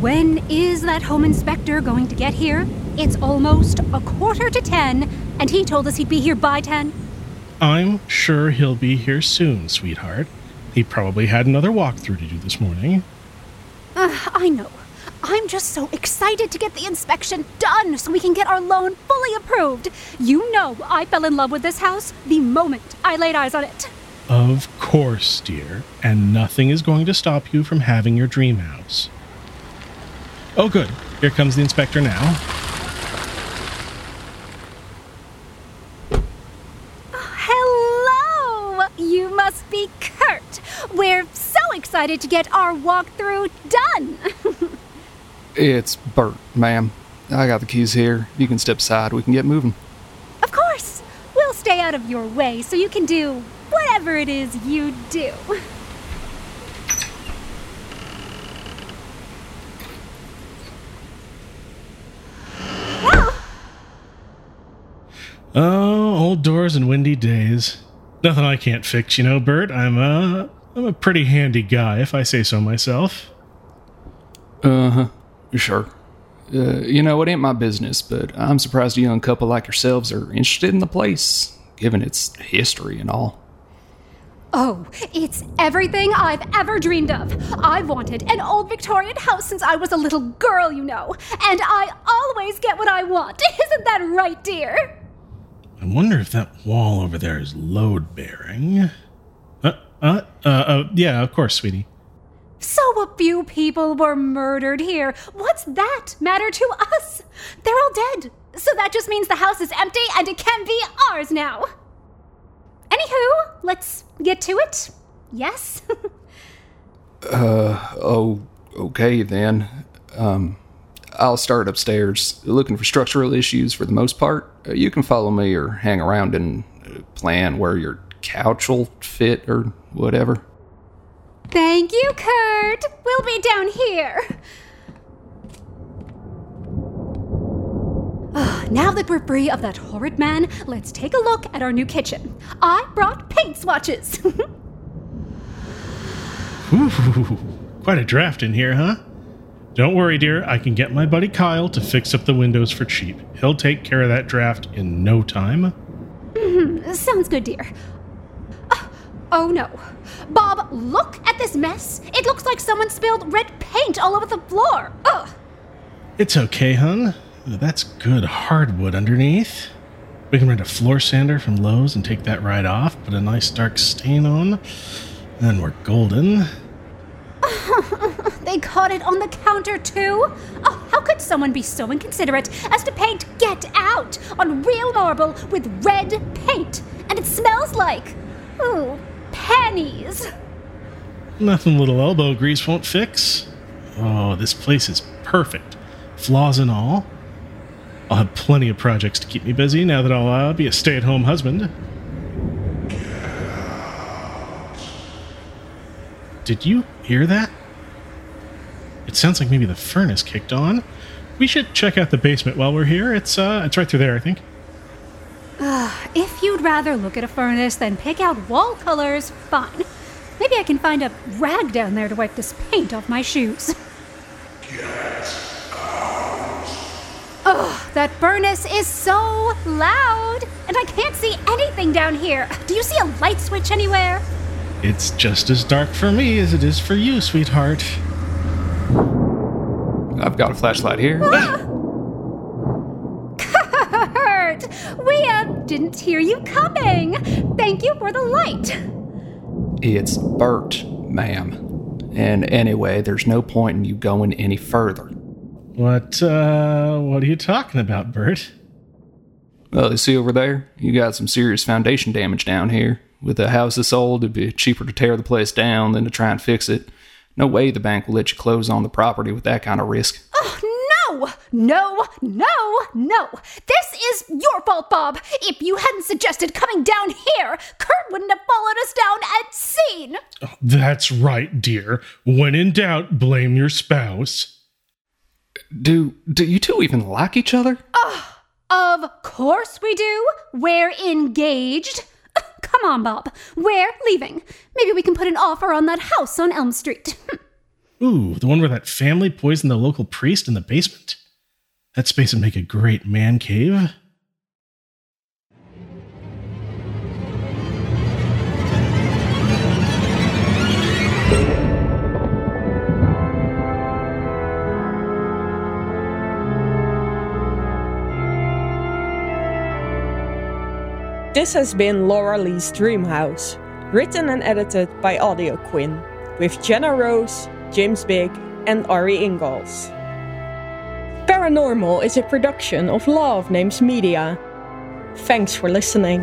When is that home inspector going to get here? It's almost a quarter to ten, and he told us he'd be here by ten. I'm sure he'll be here soon, sweetheart. He probably had another walkthrough to do this morning. Uh, I know. I'm just so excited to get the inspection done so we can get our loan fully approved. You know I fell in love with this house the moment I laid eyes on it. Of course, dear. And nothing is going to stop you from having your dream house. Oh, good. Here comes the inspector now. Hello! You must be Kurt. We're so excited to get our walkthrough done. It's Bert, ma'am. I got the keys here. You can step aside. We can get moving. of course, we'll stay out of your way so you can do whatever it is you do. Oh, old doors and windy days. Nothing I can't fix, you know, Bert. I'm a, I'm a pretty handy guy, if I say so myself. Uh huh. Sure. Uh, you know, it ain't my business, but I'm surprised a young couple like yourselves are interested in the place, given its history and all. Oh, it's everything I've ever dreamed of. I've wanted an old Victorian house since I was a little girl, you know. And I always get what I want. Isn't that right, dear? I wonder if that wall over there is load bearing. Uh, uh, uh, uh, yeah, of course, sweetie. So a few people were murdered here. What's that matter to us? They're all dead. So that just means the house is empty and it can be ours now. Anywho, let's get to it. Yes? Uh, oh, okay then. Um, I'll start upstairs, looking for structural issues for the most part. Uh, you can follow me or hang around and uh, plan where your couch will fit or whatever. Thank you, Kurt. We'll be down here. Ah, now that we're free of that horrid man, let's take a look at our new kitchen. I brought paint swatches. Ooh, quite a draft in here, huh? Don't worry, dear. I can get my buddy Kyle to fix up the windows for cheap. He'll take care of that draft in no time. hmm Sounds good, dear. Ah, Oh no. Bob, look at this mess. It looks like someone spilled red paint all over the floor. Ugh. It's okay, hun. That's good hardwood underneath. We can rent a floor sander from Lowe's and take that right off, put a nice dark stain on. Then we're golden. They caught it on the counter too? Oh, how could someone be so inconsiderate as to paint Get Out on real marble with red paint? And it smells like, ooh, pennies. Nothing little elbow grease won't fix. Oh, this place is perfect. Flaws and all. I'll have plenty of projects to keep me busy now that I'll uh, be a stay at home husband. Did you hear that? It sounds like maybe the furnace kicked on. We should check out the basement while we're here. It's uh it's right through there, I think. If you'd rather look at a furnace than pick out wall colors, fine. Maybe I can find a rag down there to wipe this paint off my shoes. Ugh, that furnace is so loud, and I can't see anything down here. Do you see a light switch anywhere? It's just as dark for me as it is for you, sweetheart. I've got a flashlight here. Kurt, we uh, didn't hear you coming. Thank you for the light. It's Bert, ma'am. And anyway, there's no point in you going any further. What uh what are you talking about, Bert? Well, you see over there? You got some serious foundation damage down here. With a house this old, it'd be cheaper to tear the place down than to try and fix it. No way the bank will let you close on the property with that kind of risk. Oh, no, no, no, no. This is your fault, Bob. If you hadn't suggested coming down here, Kurt wouldn't have followed us down and seen. Oh, that's right, dear. When in doubt, blame your spouse. Do do you two even like each other? Oh, Of course we do. We're engaged. Come on, Bob. We're leaving. Maybe we can put an offer on that house on Elm Street. Ooh, the one where that family poisoned the local priest in the basement. That space would make a great man cave. This has been Lauralee's Dream House, written and edited by audioquinn, with Jenna Rose, James Big, and Ari Ingalls. Paranormal is a production of of Names Media. Thanks for listening.